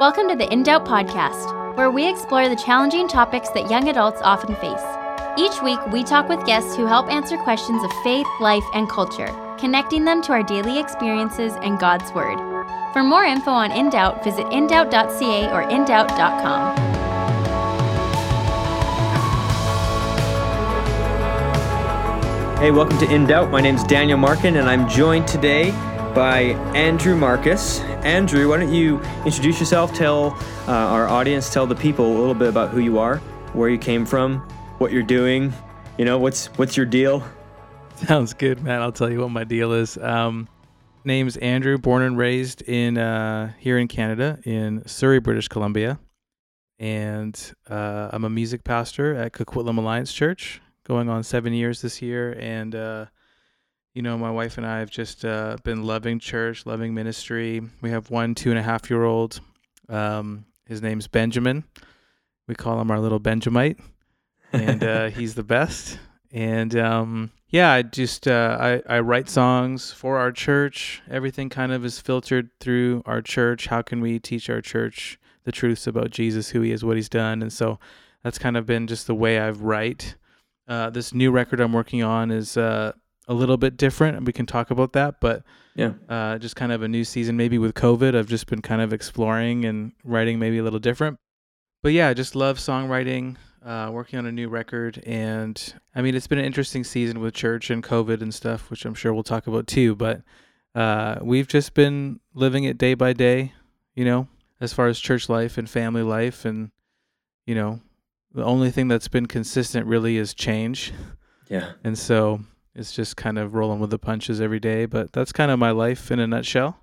Welcome to the In Doubt podcast, where we explore the challenging topics that young adults often face. Each week, we talk with guests who help answer questions of faith, life, and culture, connecting them to our daily experiences and God's Word. For more info on In Doubt, visit indoubt.ca or indoubt.com. Hey, welcome to In Doubt. My name's Daniel Markin, and I'm joined today by Andrew Marcus. Andrew, why don't you introduce yourself, tell uh, our audience, tell the people a little bit about who you are, where you came from, what you're doing. You know, what's what's your deal? Sounds good, man. I'll tell you what my deal is. Um, name's Andrew, born and raised in uh, here in Canada, in Surrey, British Columbia, and uh, I'm a music pastor at Coquitlam Alliance Church, going on seven years this year, and uh, you know, my wife and I have just uh, been loving church, loving ministry. We have one two and a half year old. Um, his name's Benjamin. We call him our little Benjamite, and uh, he's the best. And um, yeah, I just uh, I I write songs for our church. Everything kind of is filtered through our church. How can we teach our church the truths about Jesus, who He is, what He's done, and so that's kind of been just the way I've write. Uh, this new record I'm working on is uh, a little bit different, and we can talk about that. But Yeah. uh, just kind of a new season. Maybe with COVID, I've just been kind of exploring and writing maybe a little different. But yeah, I just love songwriting, uh, working on a new record, and I mean it's been an interesting season with church and COVID and stuff, which I'm sure we'll talk about too. But uh, we've just been living it day by day, you know, as far as church life and family life, and you know, the only thing that's been consistent really is change. Yeah. And so it's just kind of rolling with the punches every day. But that's kind of my life in a nutshell.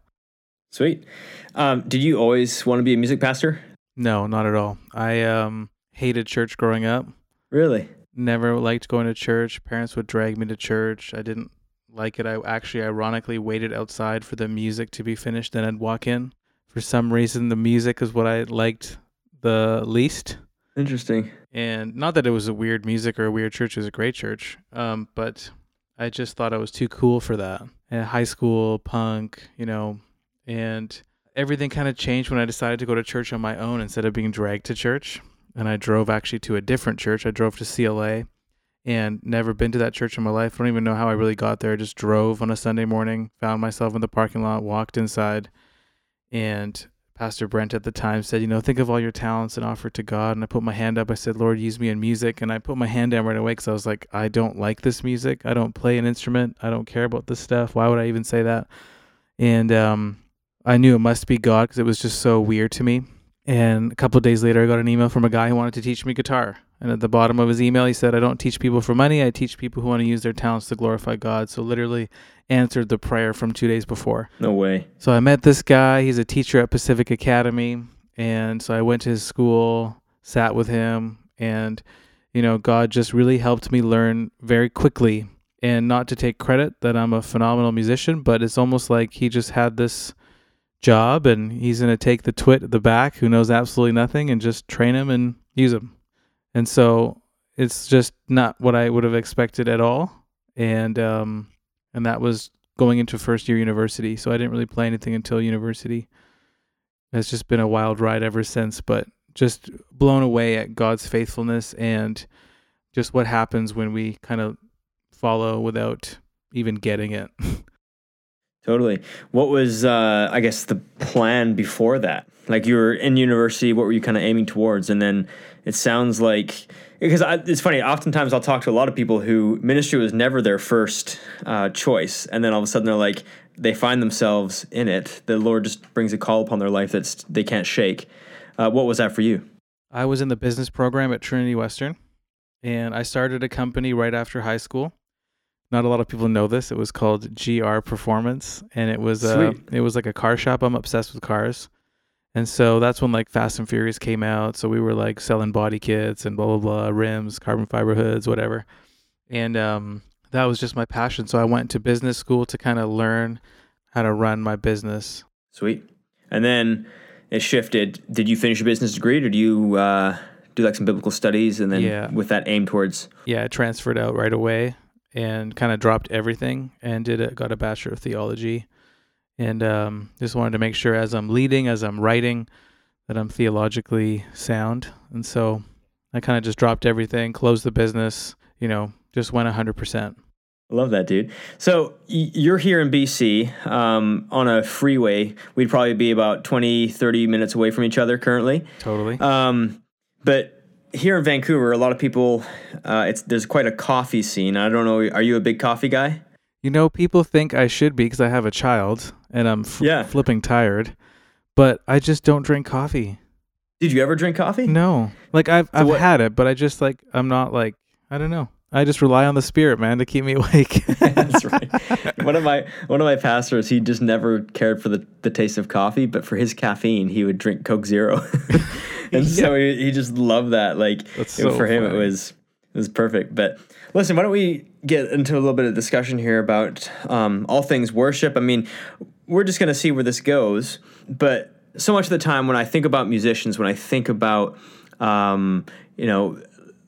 Sweet. Um, did you always want to be a music pastor? No, not at all. I um, hated church growing up. Really? Never liked going to church. Parents would drag me to church. I didn't like it. I actually, ironically, waited outside for the music to be finished, then I'd walk in. For some reason, the music is what I liked the least. Interesting. And not that it was a weird music or a weird church, it was a great church. Um, but I just thought I was too cool for that. And high school, punk, you know, and everything kind of changed when I decided to go to church on my own instead of being dragged to church. And I drove actually to a different church. I drove to CLA and never been to that church in my life. I don't even know how I really got there. I just drove on a Sunday morning, found myself in the parking lot, walked inside, and Pastor Brent at the time said, you know, think of all your talents and offer it to God. And I put my hand up. I said, Lord, use me in music. And I put my hand down right away because I was like, I don't like this music. I don't play an instrument. I don't care about this stuff. Why would I even say that? And um, I knew it must be God because it was just so weird to me. And a couple days later, I got an email from a guy who wanted to teach me guitar. And at the bottom of his email, he said, I don't teach people for money. I teach people who want to use their talents to glorify God. So literally answered the prayer from two days before. No way. So I met this guy. He's a teacher at Pacific Academy. And so I went to his school, sat with him, and, you know, God just really helped me learn very quickly. And not to take credit that I'm a phenomenal musician, but it's almost like he just had this job and he's going to take the twit at the back who knows absolutely nothing and just train him and use him. And so it's just not what I would have expected at all. And, um, and that was going into first year university. So I didn't really play anything until university. It's just been a wild ride ever since, but just blown away at God's faithfulness and just what happens when we kind of follow without even getting it. Totally. What was, uh, I guess, the plan before that? Like you were in university, what were you kind of aiming towards? And then it sounds like, because I, it's funny, oftentimes I'll talk to a lot of people who ministry was never their first uh, choice. And then all of a sudden they're like, they find themselves in it. The Lord just brings a call upon their life that they can't shake. Uh, what was that for you? I was in the business program at Trinity Western and I started a company right after high school. Not a lot of people know this. It was called GR Performance and it was uh, it was like a car shop. I'm obsessed with cars. And so that's when like Fast and Furious came out. So we were like selling body kits and blah blah blah, rims, carbon fiber hoods, whatever. And um, that was just my passion. So I went to business school to kind of learn how to run my business. Sweet. And then it shifted. Did you finish a business degree or do you uh, do like some biblical studies and then Yeah. with that aim towards? Yeah, I transferred out right away and kind of dropped everything and did a, got a bachelor of theology and um, just wanted to make sure as I'm leading, as I'm writing, that I'm theologically sound. And so I kind of just dropped everything, closed the business, you know, just went 100%. I love that, dude. So you're here in BC um, on a freeway. We'd probably be about 20, 30 minutes away from each other currently. Totally. Um, but here in Vancouver, a lot of people, uh, it's there's quite a coffee scene. I don't know. Are you a big coffee guy? You know, people think I should be because I have a child and I'm f- Yeah. flipping tired, but I just don't drink coffee. Did you ever drink coffee? No, like I've I've what- had it, but I just like I'm not like I don't know. I just rely on the spirit, man, to keep me awake. That's right. One of my one of my pastors, he just never cared for the, the taste of coffee, but for his caffeine, he would drink Coke Zero, and so he, he just loved that. Like so for him, it was was perfect. But listen, why don't we get into a little bit of discussion here about um, all things worship? I mean, we're just going to see where this goes, but so much of the time when I think about musicians, when I think about um, you know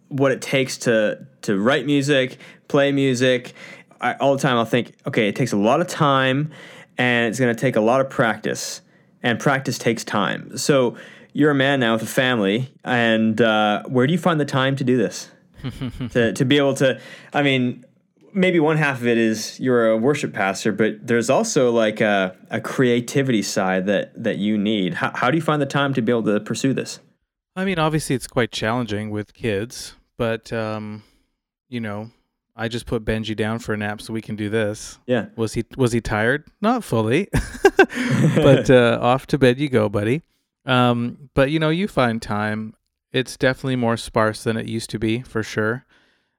what it takes to to write music, play music. I, all the time, I'll think, okay, it takes a lot of time, and it's going to take a lot of practice, and practice takes time. So you're a man now with a family, and uh, where do you find the time to do this? to to be able to, I mean. Maybe one half of it is you're a worship pastor, but there's also like a, a creativity side that, that you need. How, how do you find the time to be able to pursue this? I mean, obviously it's quite challenging with kids, but um, you know, I just put Benji down for a nap so we can do this. Yeah. Was he was he tired? Not fully, but uh, off to bed you go, buddy. Um, but you know, you find time. It's definitely more sparse than it used to be, for sure.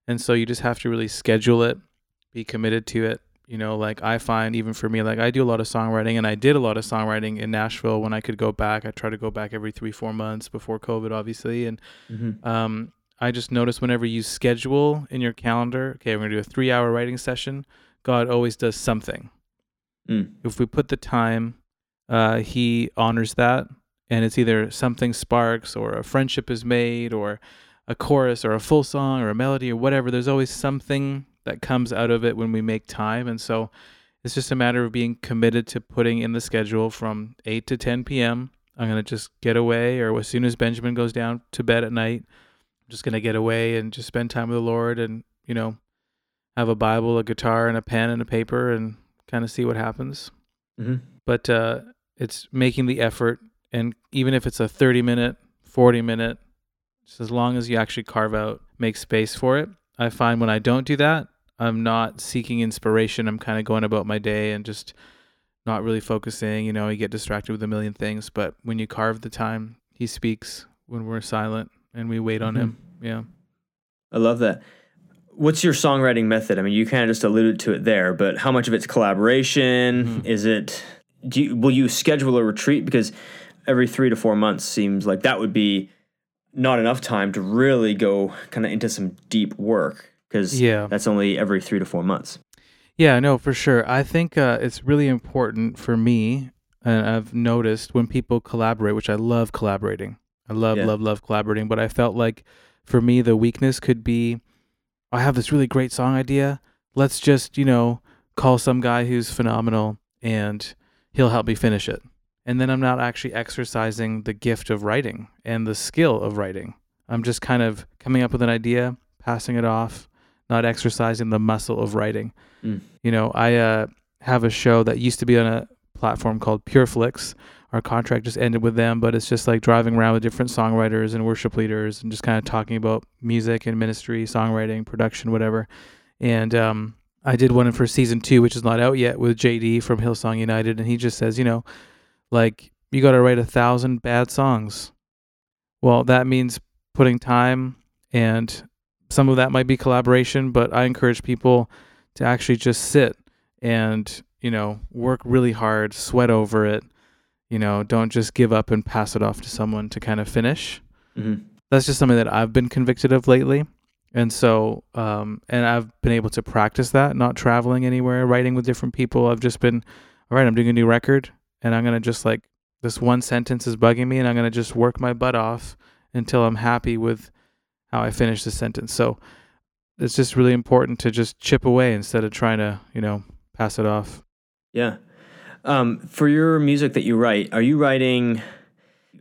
And so you just have to really schedule it, be committed to it. You know, like I find even for me, like I do a lot of songwriting, and I did a lot of songwriting in Nashville when I could go back. I try to go back every three, four months before COVID, obviously, and Mm-hmm. um, I just notice whenever you schedule in your calendar, okay, we're gonna do a three-hour writing session. God always does something. Mm. If we put the time, uh, He honors that, and it's either something sparks, or a friendship is made, or a chorus, or a full song, or a melody, or whatever. There's always something that comes out of it when we make time, and so it's just a matter of being committed to putting in the schedule from 8 to 10 p.m. I'm going to just get away, or as soon as Benjamin goes down to bed at night, I'm just going to get away and just spend time with the Lord and, you know, have a Bible, a guitar, and a pen and a paper and kind of see what happens. Mm-hmm. But uh, it's making the effort. And even if it's a 30 minute, 40 minute, just as long as you actually carve out, make space for it. I find when I don't do that, I'm not seeking inspiration. I'm kind of going about my day and just not really focusing. You know, you get distracted with a million things. But when you carve the time, He speaks when we're silent and we wait on Mhm. Him. Yeah. I love that. What's your songwriting method? I mean, you kind of just alluded to it there, but how much of it's collaboration? Mhm. Is it? Do you, will you schedule a retreat because every three to four months seems like that would be not enough time to really go kind of into some deep work because Yeah. that's only every three to four months. Yeah, no, for sure. I think uh, it's really important for me, and I've noticed when people collaborate, which I love collaborating. I love, Yeah. love, love collaborating. But I felt like for me, the weakness could be I have this really great song idea. Let's just, you know, call some guy who's phenomenal and he'll help me finish it. And then I'm not actually exercising the gift of writing and the skill of writing. I'm just kind of coming up with an idea, passing it off, not exercising the muscle of writing. Mm. You know, I uh, have a show that used to be on a platform called PureFlix. Our contract just ended with them, but it's just like driving around with different songwriters and worship leaders and just kind of talking about music and ministry, songwriting, production, whatever. And um, I did one for season two, which is not out yet, with JD from Hillsong United, and he just says, you know, like you got to write a thousand bad songs. Well, that means putting time, and some of that might be collaboration, but I encourage people to actually just sit and you know work really hard, sweat over it. You know, don't just give up and pass it off to someone to kind of finish hmm that's just something that I've been convicted of lately. And so, um, and I've been able to practice that, not traveling anywhere, writing with different people. I've just been, all right, I'm doing a new record and I'm going to just like, this one sentence is bugging me and I'm going to just work my butt off until I'm happy with how I finish the sentence. So it's just really important to just chip away instead of trying to, you know, pass it off. Yeah. Um, for your music that you write, are you writing?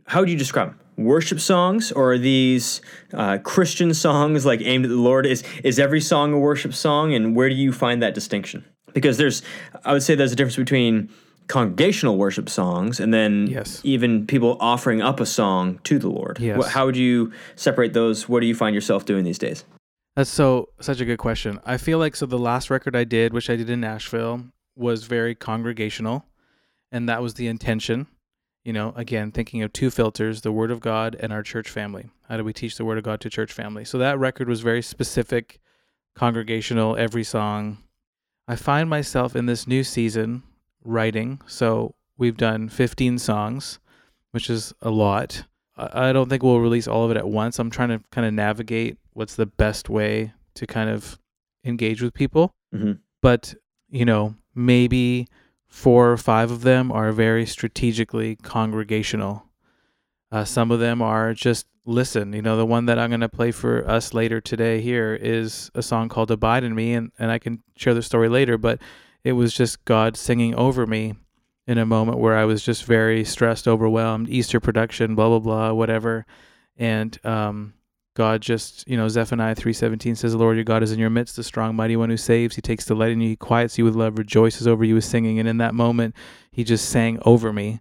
how would you describe them? Worship songs, or are these uh, Christian songs like aimed at the Lord? Is is every song a worship song, and where do you find that distinction? Because there's, I would say, there's a difference between congregational worship songs and then Yes. even people offering up a song to the Lord. Yes. How would you separate those? What do you find yourself doing these days? That's so such a good question. I feel like so the last record I did, which I did in Nashville, was very congregational, and that was the intention. You know, again, thinking of two filters: the Word of God and our church family. How do we teach the Word of God to church family? So that record was very specific, congregational. Every song. I find myself in this new season writing. So we've done 15 songs, which is a lot. I don't think we'll release all of it at once. I'm trying to kind of navigate what's the best way to kind of engage with people. Mhm. But, you know, maybe four or five of them are very strategically congregational. Uh, some of them are just listen. You know, the one that I'm going to play for us later today here is a song called Abide in Me, and, and I can share the story later, but it was just God singing over me in a moment where I was just very stressed, overwhelmed, Easter production, blah, blah, blah, whatever. And um, God just, you know, Zephaniah 3.17 says, the Lord your God is in your midst, the strong, mighty one who saves. He takes delight in you. He quiets you with love, rejoices over you with singing. And in that moment, he just sang over me.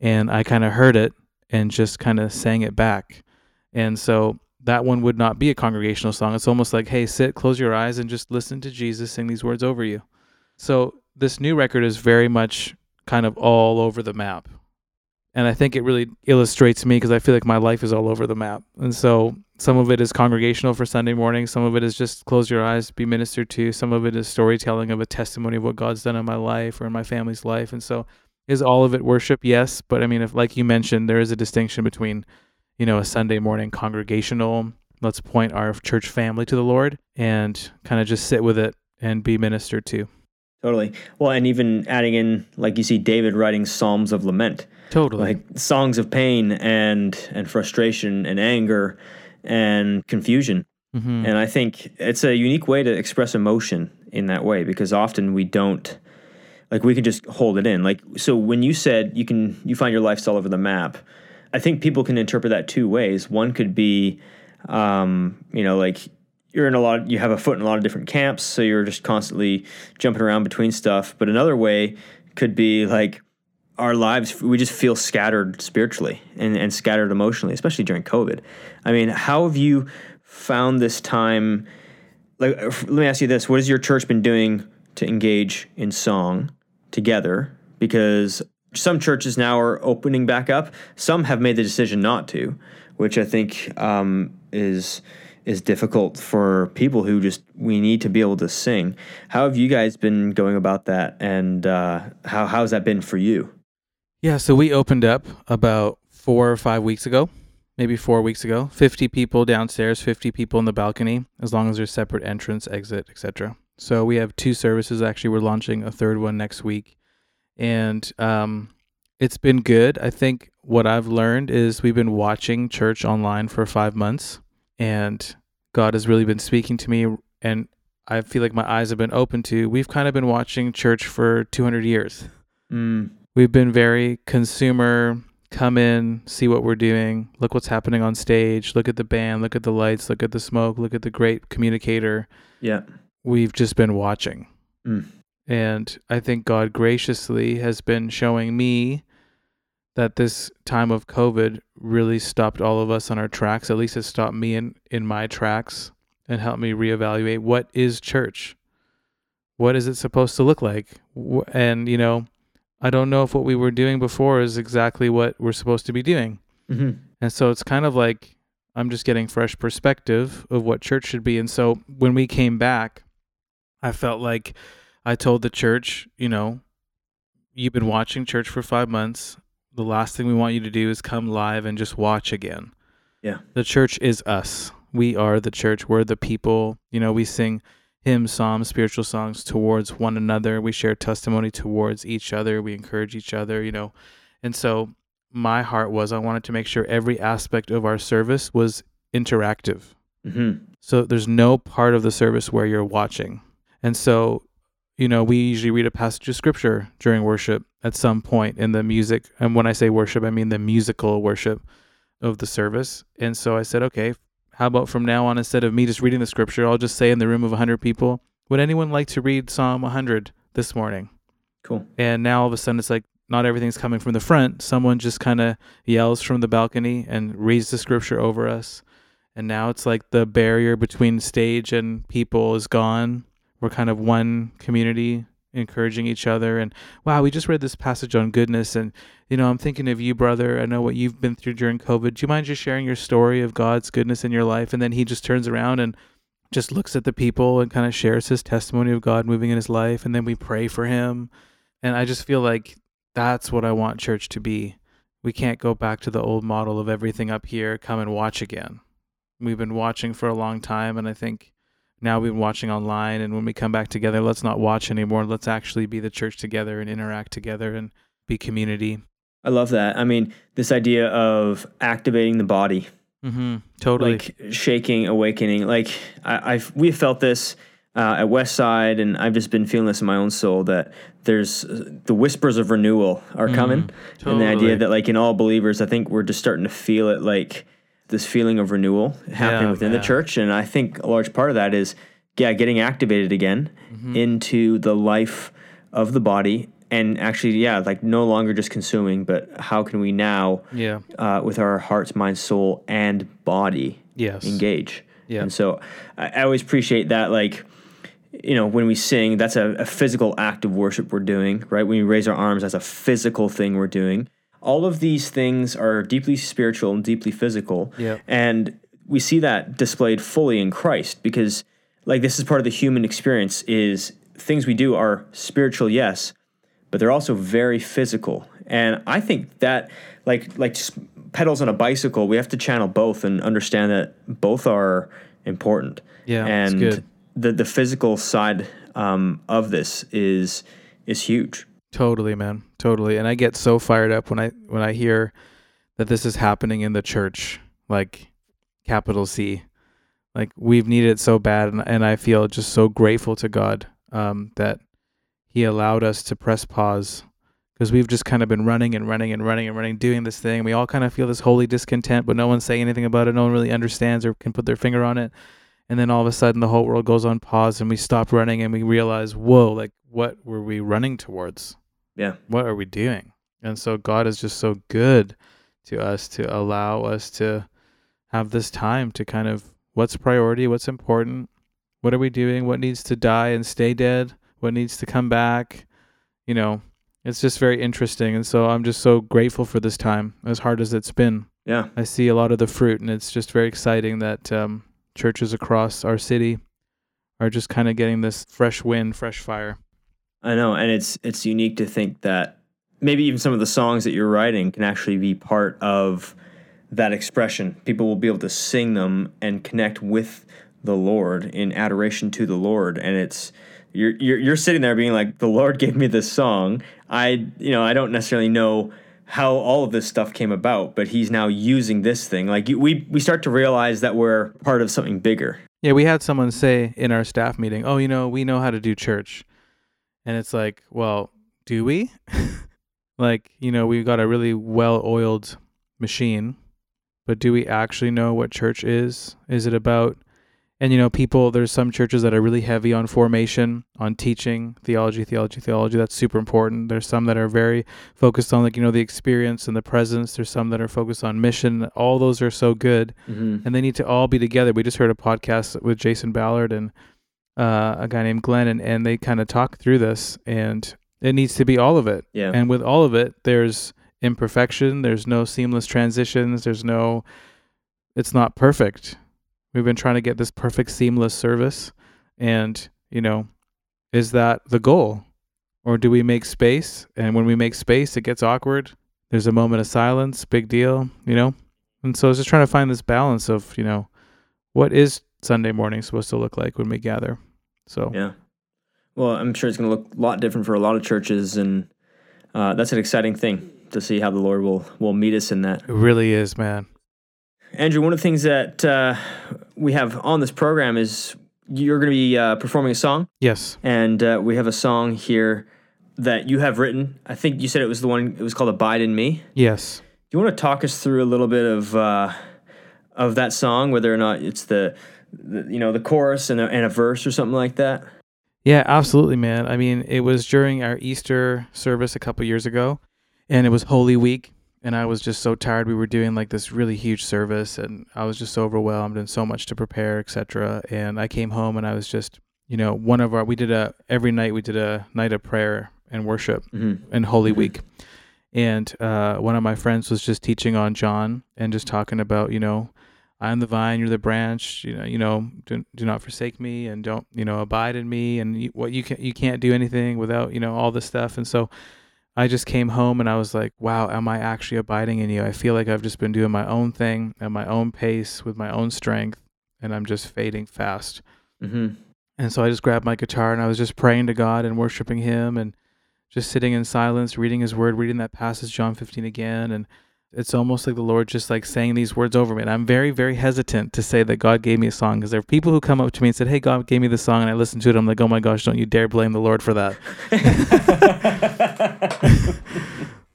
And I kind of heard it and just kind of sang it back. And so that one would not be a congregational song. It's almost like, hey, sit, close your eyes, and just listen to Jesus sing these words over you. So this new record is very much kind of all over the map. And I think it really illustrates me because I feel like my life is all over the map. And so some of it is congregational for Sunday morning. Some of it is just close your eyes, be ministered to. Some of it is storytelling of a testimony of what God's done in my life or in my family's life. And so is all of it worship? Yes. But I mean, if like you mentioned, there is a distinction between, you know, a Sunday morning congregational, let's point our church family to the Lord and kind of just sit with it and be ministered to. Totally. Well, and even adding in, like you see David writing psalms of lament, Totally. like songs of pain and and frustration and anger and confusion. Mhm. And I think it's a unique way to express emotion in that way because often we don't like we can just hold it in. Like so when you said you can you find your life's all over the map, I think people can interpret that two ways. One could be um, you know, like you're in a lot you have a foot in a lot of different camps, so you're just constantly jumping around between stuff. But another way could be like our lives we just feel scattered spiritually and, and scattered emotionally, especially during COVID. I mean, how have you found this time like uh, let me ask you this what has your church been doing to engage in song together because some churches now are opening back up some have made the decision not to which i think um, is is difficult for people who just we need to be able to sing how have you guys been going about that and uh, how how's that been for you Yeah, so we opened up about four or five weeks ago, maybe four weeks ago. Fifty people downstairs, fifty people in the balcony, as long as there's separate entrance, exit, etc. So we have two services. Actually, we're launching a third one next week, and um, it's been good. I think what I've learned is we've been watching church online for five months, and God has really been speaking to me, and I feel like my eyes have been open to. We've kind of been watching church for 200 years mm, we've been very consumer come in see what we're doing look what's happening on stage look at the band look at the lights look at the smoke look at the great communicator yeah we've just been watching Mm. and i think god graciously has been showing me that this time of covid really stopped all of us on our tracks. At least it stopped me in in my tracks and helped me reevaluate what is church? What is it supposed to look like? And you know i don't know if what we were doing before is exactly what we're supposed to be doing. Hmm and so it's kind of like I'm just getting fresh perspective of what church should be. And so when we came back, I felt like I told the church, you know, you've been watching church for five months. The last thing we want you to do is come live and just watch again. Yeah. The church is us. We are the church. We're the people. You know, we sing hymns, psalms, spiritual songs towards one another. We share testimony towards each other. We encourage each other, you know. And so my heart was I wanted to make sure every aspect of our service was interactive. hmm So there's no part of the service where you're watching. And so you know, we usually read a passage of scripture during worship at some point in the music. And when I say worship, I mean the musical worship of the service. And so I said, okay, how about from now on, instead of me just reading the scripture, I'll just say in the room of 100 people, would anyone like to read Psalm 100 this morning? Cool. And now all of a sudden it's like not everything's coming from the front. Someone just kind of yells from the balcony and reads the scripture over us. And now it's like the barrier between stage and people is gone. We're kind of one community encouraging each other. And wow, we just read this passage on goodness. And, you know, I'm thinking of you, brother. I know what you've been through during COVID. Do you mind just sharing your story of God's goodness in your life? And then he just turns around and just looks at the people and kind of shares his testimony of God moving in his life. And then we pray for him. And I just feel like that's what I want church to be. We can't go back to the old model of everything up here, come and watch again. We've been watching for a long time. And I think now we've been watching online and when we come back together let's not watch anymore. Let's actually be the church together and interact together and be community. I love that. I mean this idea of activating the body. Mm-hmm. totally. Like shaking awakening. Like I, have we've felt this uh, at westside and i've just been feeling this in my own soul that there's uh, the whispers of renewal are mm, coming. Totally. and the idea that like in all believers i think we're just starting to feel it like this feeling of renewal happening yeah, within the church. And I think a large part of that is, yeah, getting activated again mm-hmm. into the life of the body. And actually, yeah, like no longer just consuming, but how can we now, yeah, uh, with our hearts, mind, soul, and body, yes, engage. Yeah. And so I, I always appreciate that, like, you know, when we sing, that's a, a, physical act of worship we're doing, right? When we raise our arms, that's a physical thing we're doing all of these things are deeply spiritual and deeply physical. Yeah. And we see that displayed fully in Christ because like this is part of the human experience is things we do are spiritual, yes, but they're also very physical. And I think that like like pedals on a bicycle, we have to channel both and understand that both are important. Yeah. And the the physical side um, of this is is huge. Totally, man. Totally. And I get so fired up when I when I hear that this is happening in the church, like capital C. Like we've needed it so bad and, and I feel just so grateful to God um, that he allowed us to press pause because we've just kind of been running and running and running and running doing this thing. We all kind of feel this holy discontent, but no one's saying anything about it. No one really understands or can put their finger on it. And then all of a sudden the whole world goes on pause and we stop running and we realize, whoa, like what were we running towards? Yeah. What are we doing? And so God is just so good to us to allow us to have this time to kind of what's priority, what's important, what are we doing, what needs to die and stay dead, what needs to come back. You know, it's just very interesting. And so I'm just so grateful for this time, as hard as it's been. Yeah. I see a lot of the fruit, and it's just very exciting that um, churches across our city are just kind of getting this fresh wind, fresh fire. I know, and it's it's unique to think that maybe even some of the songs that you're writing can actually be part of that expression. People will be able to sing them and connect with the Lord in adoration to the Lord, and it's you're you're, you're sitting there being like, the Lord gave me this song. I you know I don't necessarily know how all of this stuff came about, but he's now using this thing. Like we we start to realize that we're part of something bigger. Yeah, we had someone say in our staff meeting, "Oh, you know, we know how to do church." And it's like, well, do we? like, you know, we've got a really well oiled machine, but do we actually know what church is? Is it about, and you know, people, there's some churches that are really heavy on formation, on teaching, theology, theology, theology. That's super important. There's some that are very focused on, like, you know, the experience and the presence. There's some that are focused on mission. All those are so good. Mm-hmm. And they need to all be together. We just heard a podcast with Jason Ballard and, uh, a guy named Glenn, and, and they kind of talk through this, and it needs to be all of it. Yeah. And with all of it, there's imperfection. There's no seamless transitions. There's no. It's not perfect. We've been trying to get this perfect seamless service, and you know, is that the goal, or do we make space? And when we make space, it gets awkward. There's a moment of silence. Big deal. You know. And so I was just trying to find this balance of, you know, what is Sunday morning supposed to look like when we gather. So yeah, well, I'm sure it's going to look a lot different for a lot of churches, and uh, that's an exciting thing to see how the Lord will will meet us in that. It really is, man. Andrew, one of the things that uh, we have on this program is you're going to be uh, performing a song, Yes. and uh, we have a song here that you have written. I think you said it was the one. It was called "Abide in Me." Yes. Do you want to talk us through a little bit of uh, of that song, whether or not it's the, the you know the chorus and a, and a verse or something like that? Yeah, absolutely, man. I mean, it was during our Easter service a couple years ago, and it was Holy Week, and I was just so tired. We were doing like this really huge service, and I was just so overwhelmed and so much to prepare, etc. And I came home, and I was just, you know, one of our we did a every night we did a night of prayer and worship Mm-hmm. in Holy Mhm. Week. And uh, one of my friends was just teaching on John and just talking about, you know, I'm the vine, you're the branch. You know, you know, do, do not forsake me, and don't, you know, abide in me. And you, what you can, you can't do anything without, you know, all this stuff. And so, I just came home and I was like, wow, am I actually abiding in you? I feel like I've just been doing my own thing at my own pace with my own strength, and I'm just fading fast. Mm-hmm. And so I just grabbed my guitar and I was just praying to God and worshiping Him and just sitting in silence, reading His Word, reading that passage, John 15 again. And it's almost like the Lord just like saying these words over me. And I'm very, very hesitant to say that God gave me a song because there are people who come up to me and said, Hey, God gave me the song. And I listened to it. I'm like, Oh my gosh, don't you dare blame the Lord for that.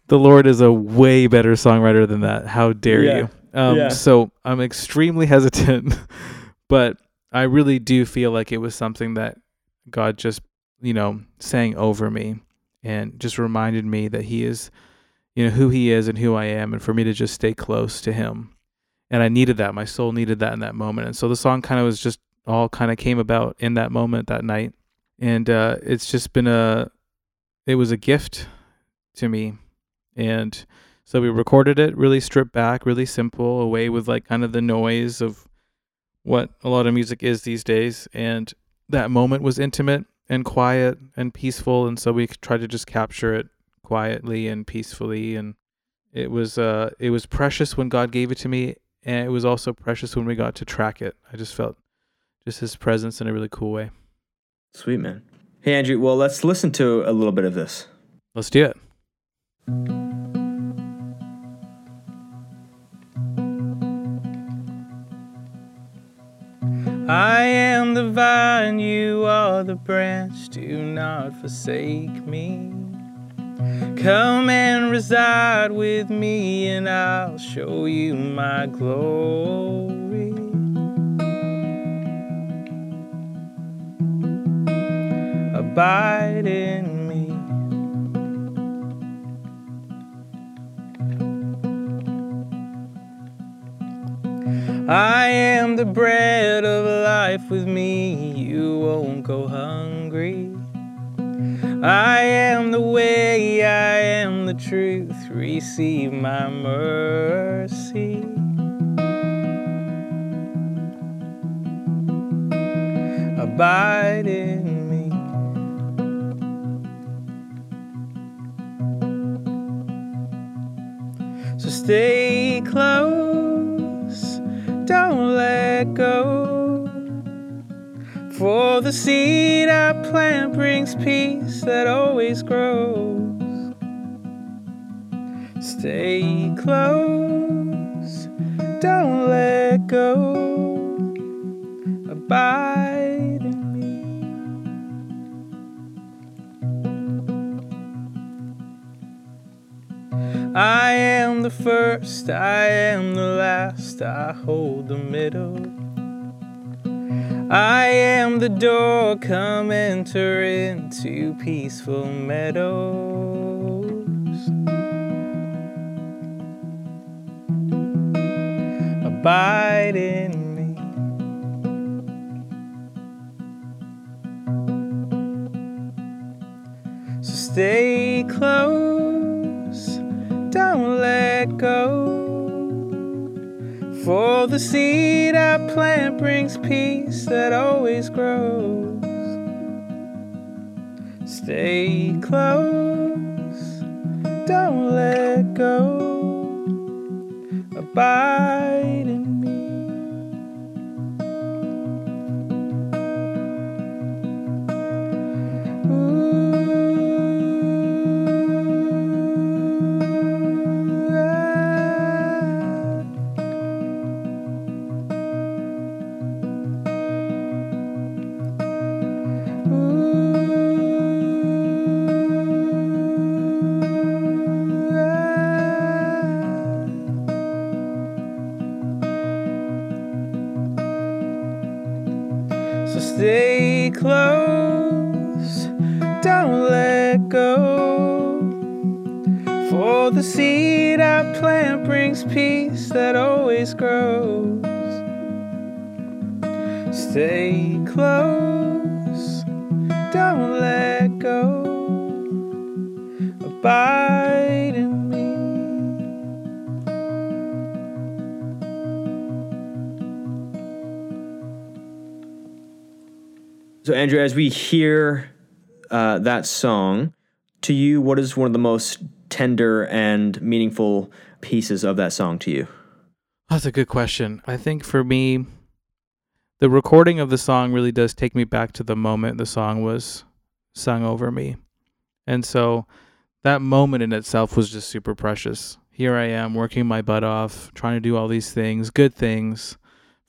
The Lord is a way better songwriter than that. How dare Yeah. you? Um, Yeah. So I'm extremely hesitant, but I really do feel like it was something that God just, you know, sang over me and just reminded me that He is, you know, who He is and who I am, and for me to just stay close to Him. And I needed that. My soul needed that in that moment. And so the song kind of was just all kind of came about in that moment that night. And uh, it's just been a, it was a gift to me and so we recorded it really stripped back really simple away with like kind of the noise of what a lot of music is these days and that moment was intimate and quiet and peaceful and so we tried to just capture it quietly and peacefully and it was uh it was precious when God gave it to me and it was also precious when we got to track it I just felt just his presence in a really cool way Sweet man. Hey Andrew, well let's listen to a little bit of this. let's do it I am the vine, you are the branch, do not forsake me. Come and reside with me, and I'll show you my glory. Abide in me. I am the bread of life with me, you won't go hungry. I am the way, I am the truth, receive my mercy. Abide in me. So stay close, don't let go. For the seed I plant brings peace that always grows. Stay close, don't let go. Abide in me. I am the first, I am the last, I hold the middle. I am the door, come enter into peaceful meadows. Abide in me. Stay close, don't let go. For the seed I plant brings peace that always grows. Stay close, don't let go. Abide Andrew, as we hear uh, that song, to you, what is one of the most tender and meaningful pieces of that song to you? That's a good question. I think for me, the recording of the song really does take me back to the moment the song was sung over me. And so that moment in itself was just super precious. Here I am working my butt off, trying to do all these things, good things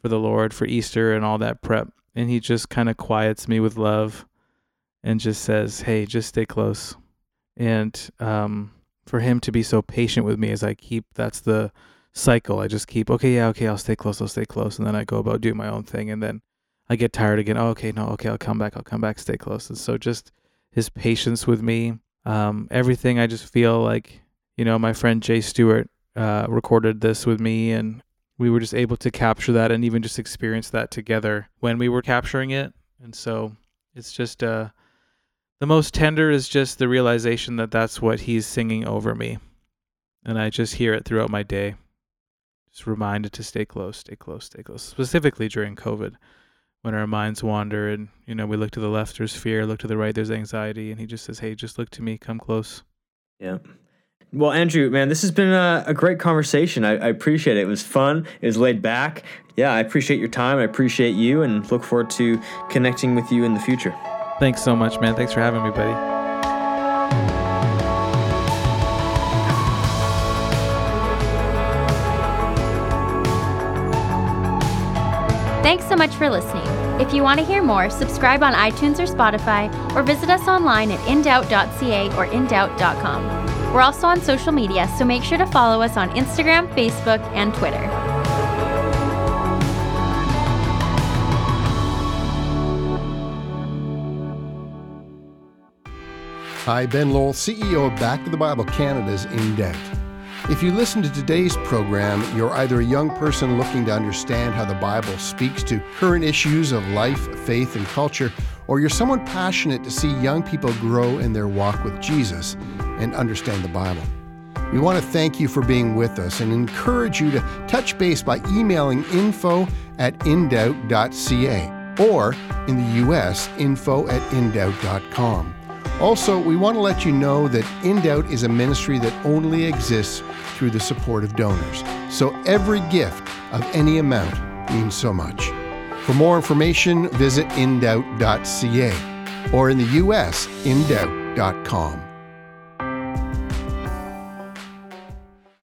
for the Lord, for Easter and all that prep. And he just kind of quiets me with love and just says, Hey, just stay close. And um, for him to be so patient with me as I keep, that's the cycle. I just keep, okay, yeah, okay, I'll stay close, I'll stay close. And then I go about doing my own thing. And then I get tired again. Oh, okay, no, okay, I'll come back, I'll come back, stay close. And so just his patience with me, um, everything, I just feel like, you know, my friend Jay Stewart uh, recorded this with me and we were just able to capture that and even just experience that together when we were capturing it. And so it's just, uh, the most tender is just the realization that that's what he's singing over me. And I just hear it throughout my day. Just reminded to stay close, stay close, stay close. Specifically during COVID, when our minds wander and, you know, we look to the left, there's fear, look to the right, there's anxiety. And he just says, hey, just look to me, come close. Yeah. Well, Andrew, man, this has been a, a great conversation. I, I, appreciate it. It was fun. It was laid back. Yeah, I appreciate your time. I appreciate you and look forward to connecting with you in the future. Thanks so much, man. Thanks for having me, buddy. Thanks so much for listening. If you want to hear more, subscribe on iTunes or Spotify, or visit us online at indoubt.ca or indoubt.com. We're also on social media, so make sure to follow us on Instagram, Facebook, and Twitter. Hi, Ben Lowell, CEO of Back to the Bible Canada's In Doubt. If you listen to today's program, you're either a young person looking to understand how the Bible speaks to current issues of life, faith, and culture, or you're someone passionate to see young people grow in their walk with Jesus and understand the Bible. We want to thank you for being with us and encourage you to touch base by emailing info at indoubt.ca or in the U.S., info at indoubt.com. Also, we want to let you know that In Doubt is a ministry that only exists through the support of donors. So every gift of any amount means so much. For more information, visit indoubt.ca or in the US, indoubt.com.